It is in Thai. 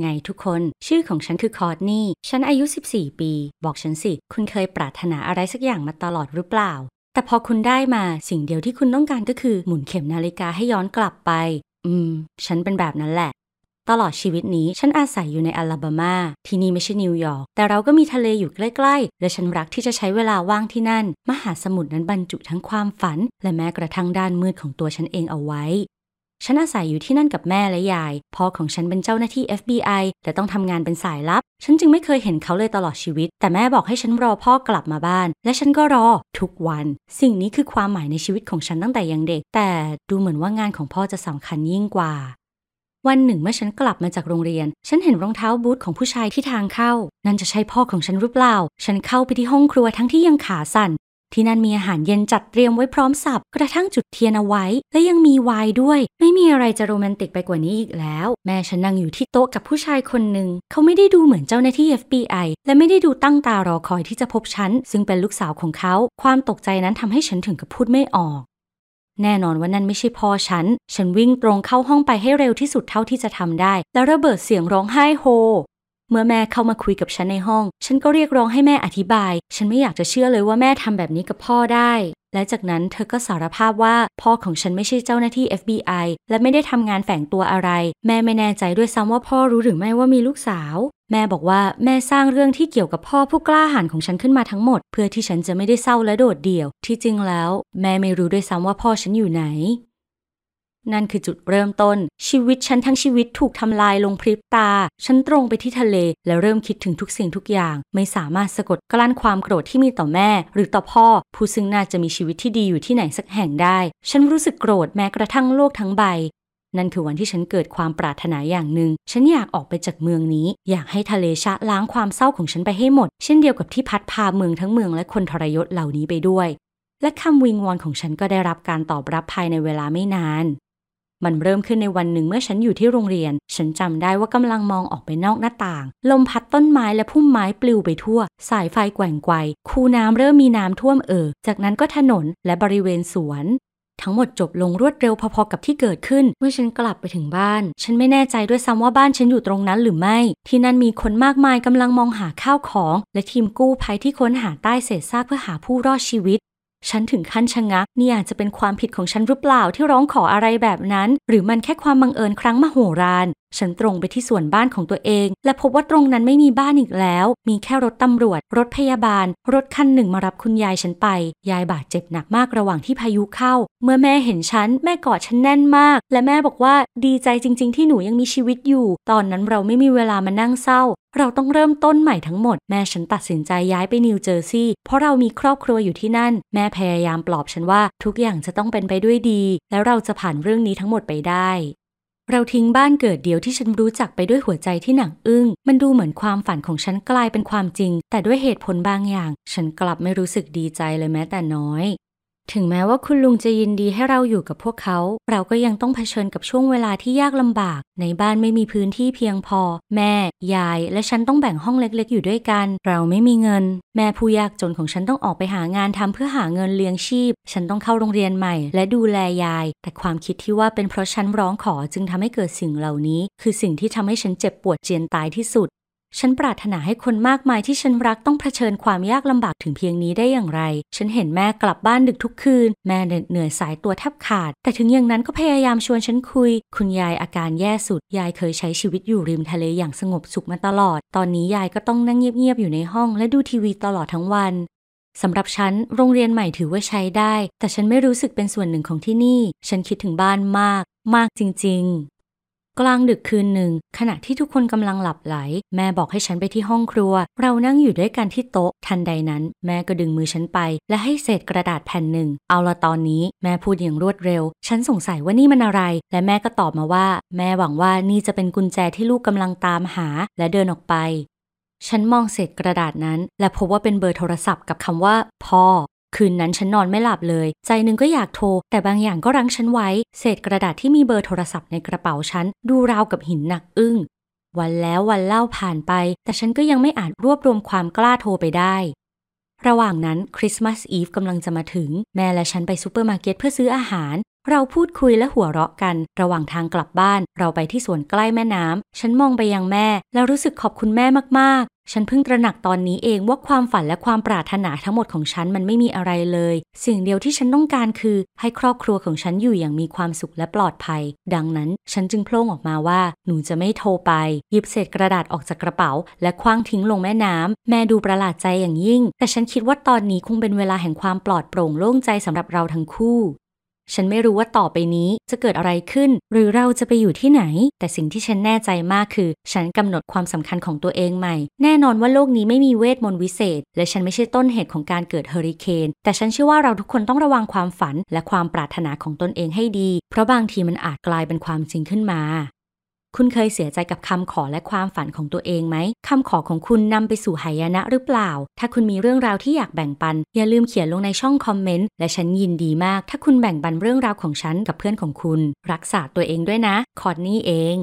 ไงทุกคน ชื่อของฉันคือคอร์ดนี่ ฉันอายุ 14 ปี บอกฉันสิ คุณเคยปรารถนาอะไรสักอย่างมาตลอดหรือเปล่า แต่พอคุณได้มาสิ่งเดียวที่คุณต้องการก็คือหมุนเข็มนาฬิกาให้ย้อนกลับไป อืม ฉันเป็นแบบนั้นแหละ ตลอดชีวิตนี้ฉันอาศัยอยู่ในอลาบามา ที่นี่ไม่ใช่นิวยอร์ก แต่เราก็มีทะเลอยู่ใกล้ๆ และฉันรักที่จะใช้เวลาว่างที่นั่น มหาสมุทรนั้นบรรจุทั้งความฝัน และแม้กระทั่งด้านมืดของตัวฉันเองเอาไว้ ฉันอาศัยอยู่ที่นั่นกับแม่และยาย พ่อของฉันเป็นเจ้าหน้าที่ FBI แต่ต้องทำงานเป็นสายลับ ฉันจึงไม่เคยเห็นเขาเลยตลอดชีวิต แต่แม่บอกให้ฉันรอพ่อกลับมาบ้าน และฉันก็รอทุกวัน สิ่งนี้คือความหมายในชีวิตของฉันตั้งแต่ยังเด็ก แต่ดูเหมือนว่างานของพ่อจะสำคัญยิ่งกว่าวันหนึ่งเมื่อฉันกลับมาจากโรงเรียน ฉันเห็นรองเท้าบูทของผู้ชายที่ทางเข้า นั่นจะใช่พ่อของฉันหรือเปล่า ฉันเข้าไปที่ห้องครัวทั้งที่ยังขาสั่น ที่นั่นมีอาหารเย็นจัดเตรียมไว้พร้อมสับ กระทั่งจุดเทียนเอาไว้ และยังมีไวน์ด้วย ม่มีอะไรจะโรแมนติกไปกว่านี้อีกแล้ว แม่ฉันนั่งอยู่ที่โต๊ะกับผู้ชายคนหนึ่ง เขาไม่ได้ดูเหมือนเจ้าหน้าที่ FBI และไม่ได้ดูตั้งตารอคอยที่จะพบฉัน ซึ่งเป็นลูกสาวของเขา ความตกใจนั้นทำให้ฉันถึงกับพูดไม่ออกแน่นอนว่านั่นไม่ใช่พ่อฉัน ฉันวิ่งตรงเข้าห้องไปให้เร็วที่สุดเท่าที่จะทำได้ แล้วระเบิดเสียงร้องไห้โฮ เมื่อแม่เข้ามาคุยกับฉันในห้อง ฉันก็เรียกร้องให้แม่อธิบาย ฉันไม่อยากจะเชื่อเลยว่าแม่ทำแบบนี้กับพ่อได้ และจากนั้นเธอก็สารภาพว่าพ่อของฉันไม่ใช่เจ้าหน้าที่ FBI และไม่ได้ทำงานแฝงตัวอะไร แม่ไม่แน่ใจด้วยซ้ำว่าพ่อรู้หรือไม่ว่ามีลูกสาวแม่บอกว่าแม่สร้างเรื่องที่เกี่ยวกับพ่อผู้กล้าหาญของฉันขึ้นมาทั้งหมด เพื่อที่ฉันจะไม่ได้เศร้าและโดดเดี่ยว ที่จริงแล้ว แม่ไม่รู้ด้วยซ้ำว่าพ่อฉันอยู่ไหน นั่นคือจุดเริ่มต้น ชีวิตฉันทั้งชีวิตถูกทำลายลงพริบตา ฉันตรงไปที่ทะเล แล้วเริ่มคิดถึงทุกสิ่งทุกอย่าง ไม่สามารถสะกดกลั้นความโกรธที่มีต่อแม่ หรือต่อพ่อ ผู้ซึ่งน่าจะมีชีวิตที่ดีอยู่ที่ไหนสักแห่งได้ ฉันรู้สึกโกรธแม้กระทั่งโลกทั้งใบนั่นคือวันที่ฉันเกิดความปรารถนาอย่างหนึ่ง ฉันอยากออกไปจากเมืองนี้ อยากให้ทะเลชะล้างความเศร้าของฉันไปให้หมด เช่นเดียวกับที่พัดพาเมืองทั้งเมืองและคนทรยศเหล่านี้ไปด้วย และคำวิงวอนของฉันก็ได้รับการตอบรับภายในเวลาไม่นาน มันเริ่มขึ้นในวันหนึ่งเมื่อฉันอยู่ที่โรงเรียน ฉันจำได้ว่ากำลังมองออกไปนอกหน้าต่าง ลมพัดต้นไม้และพุ่มไม้ปลิวไปทั่ว สายไฟแกว่งไกว คูน้ำเริ่มมีน้ำท่วมเอ่อ จากนั้นก็ถนนและบริเวณสวนทั้งหมดจบลงรวดเร็วพอๆกับที่เกิดขึ้น เมื่อฉันกลับไปถึงบ้าน ฉันไม่แน่ใจด้วยซ้ำว่าบ้านฉันอยู่ตรงนั้นหรือไม่ ที่นั่นมีคนมากมายกำลังมองหาข้าวของ และทีมกู้ภัยที่ค้นหาใต้เศษซากเพื่อหาผู้รอดชีวิต ฉันถึงขั้นชะงักนี่อาจจะเป็นความผิดของฉันหรือเปล่าที่ร้องขออะไรแบบนั้น หรือมันแค่ความบังเอิญครั้งมโหฬาร ฉันตรงไปที่ส่วนบ้านของตัวเอง และพบว่าตรงนั้นไม่มีบ้านอีกแล้ว มีแค่รถตำรวจ รถพยาบาล รถคันหนึ่งมารับคุณยายฉันไป ยายบาดเจ็บหนักมากระหว่างที่พายุเข้า เมื่อแม่เห็นฉัน แม่กอดฉันแน่นมาก และแม่บอกว่าดีใจจริง ๆ ที่หนูยังมีชีวิตอยู่ ตอนนั้นเราไม่มีเวลามานั่งเศร้า เราต้องเริ่มต้นใหม่ทั้งหมด แม่ฉันตัดสินใจย้ายไปนิวเจอร์ซีย์เพราะเรามีครอบครัวอยู่ที่นั่น แม่พยายามปลอบฉันว่า ทุกอย่างจะต้องเป็นไปด้วยดี แล้วเราจะผ่านเรื่องนี้ทั้งหมดไปได้ เราทิ้งบ้านเกิดเดียวที่ฉันรู้จักไปด้วยหัวใจที่หนังอึ้ง มันดูเหมือนความฝันของฉันกลายเป็นความจริง แต่ด้วยเหตุผลบางอย่าง ฉันกลับไม่รู้สึกดีใจเลยแม้แต่น้อย ถึงแม้ว่าคุณลุงจะยินดีให้เราอยู่กับพวกเขา เราก็ยังต้องเผชิญกับช่วงเวลาที่ยากลำบาก ในบ้านไม่มีพื้นที่เพียงพอ แม่ ยาย และฉันต้องแบ่งห้องเล็กๆ อยู่ด้วยกัน เราไม่มีเงิน แม่ผู้ยากจนของฉันต้องออกไปหางานทำเพื่อหาเงินเลี้ยงชีพ ฉันต้องเข้าโรงเรียนใหม่ และดูแลยาย แต่ความคิดที่ว่าเป็นเพราะฉันร้องขอจึงทำให้เกิดสิ่งเหล่านี้ คือสิ่งที่ทำให้ฉันเจ็บปวดเจียนตายที่สุด ฉันปรารถนาให้คนมากมายที่ฉันรักต้องเผชิญความยากลำบากถึงเพียงนี้ได้อย่างไร ฉันเห็นแม่กลับบ้านดึกทุกคืน แม่เหนื่อยสายตัวแทบขาด แต่ถึงอย่างนั้นก็พยายามชวนฉันคุย คุณยายอาการแย่สุด ยายเคยใช้ชีวิตอยู่ริมทะเลอย่างสงบสุขมาตลอด ตอนนี้ยายก็ต้องนั่งเงียบๆอยู่ในห้อง และดูทีวีตลอดทั้งวันสำหรับฉัน โรงเรียนใหม่ถือว่าใช้ได้ แต่ฉันไม่รู้สึกเป็นส่วนหนึ่งของที่นี่ ฉันคิดถึงบ้านมาก มากจริง ๆ กลางดึกคืนหนึ่ง ขณะที่ทุกคนกำลังหลับไหล แม่บอกให้ฉันไปที่ห้องครัว เรานั่งอยู่ด้วยกันที่โต๊ะ ทันใดนั้น แม่ก็ดึงมือฉันไป และให้เศษกระดาษแผ่นหนึ่ง เอาละตอนนี้แม่พูดอย่างรวดเร็ว ฉันสงสัยว่านี่มันอะไร และแม่ก็ตอบมาว่า แม่หวังว่านี่จะเป็นกุญแจที่ลูกกำลังตามหา และเดินออกไปฉันมองเศษกระดาษนั้น และพบว่าเป็นเบอร์โทรศัพท์กับคำว่า พ่อ คืนนั้นฉันนอนไม่หลับเลย ใจหนึ่งก็อยากโทร แต่บางอย่างก็รั้งฉันไว้ เศษกระดาษที่มีเบอร์โทรศัพท์ในกระเป๋าฉัน ดูราวกับหินหนักอึ้ง วันแล้ววันเล่าผ่านไป แต่ฉันก็ยังไม่อาจรวบรวมความกล้าโทรไปได้ ระหว่างนั้นคริสต์มาสอีฟกำลังจะมาถึง แม่และฉันไปซูเปอร์มาร์เก็ตเพื่อซื้ออาหาร เราพูดคุยและหัวเราะกัน ระหว่างทางกลับบ้าน เราไปที่สวนใกล้แม่น้ำฉันมองไปยังแม่ แล้วรู้สึกขอบคุณแม่มาก ฉันเพิ่งตระหนักตอนนี้เองว่าความฝันและความปรารถนาทั้งหมดของฉันมันไม่มีอะไรเลย สิ่งเดียวที่ฉันต้องการคือ ให้ครอบครัวของฉันอยู่อย่างมีความสุขและปลอดภัย ดังนั้นฉันจึงโพล่งออกมาว่า หนูจะไม่โทรไป หยิบเศษกระดาษออกจากกระเป๋า และคว้างทิ้งลงแม่น้ำแม่ดูประหลาดใจอย่างยิ่ง แต่ฉันคิดว่าตอนนี้คงเป็นเวลาแห่งความปลอดโปร่งโล่งใจสำหรับเราทั้งคู่ ฉันไม่รู้ว่าต่อไปนี้จะเกิดอะไรขึ้น หรือเราจะไปอยู่ที่ไหน แต่สิ่งที่ฉันแน่ใจมากคือ ฉันกำหนดความสำคัญของตัวเองใหม่ แน่นอนว่าโลกนี้ไม่มีเวทมนต์วิเศษ และฉันไม่ใช่ต้นเหตุของการเกิดเฮอริเคน แต่ฉันเชื่อว่าเราทุกคนต้องระวังความฝัน และความปรารถนาของตนเองให้ดี เพราะบางทีมันอาจกลายเป็นความจริงขึ้นมา คุณเคยเสียใจกับคำขอและความฝันของตัวเองไหมคำขอของคุณนำไปสู่หายนะหรือเปล่า ถ้าคุณมีเรื่องราวที่อยากแบ่งปัน อย่าลืมเขียนลงในช่องคอมเมนต์และฉันยินดีมาก ถ้าคุณแบ่งปันเรื่องราวของฉันกับเพื่อนของคุณ รักษาตัวเองด้วยนะ คอร์ดนี่เอง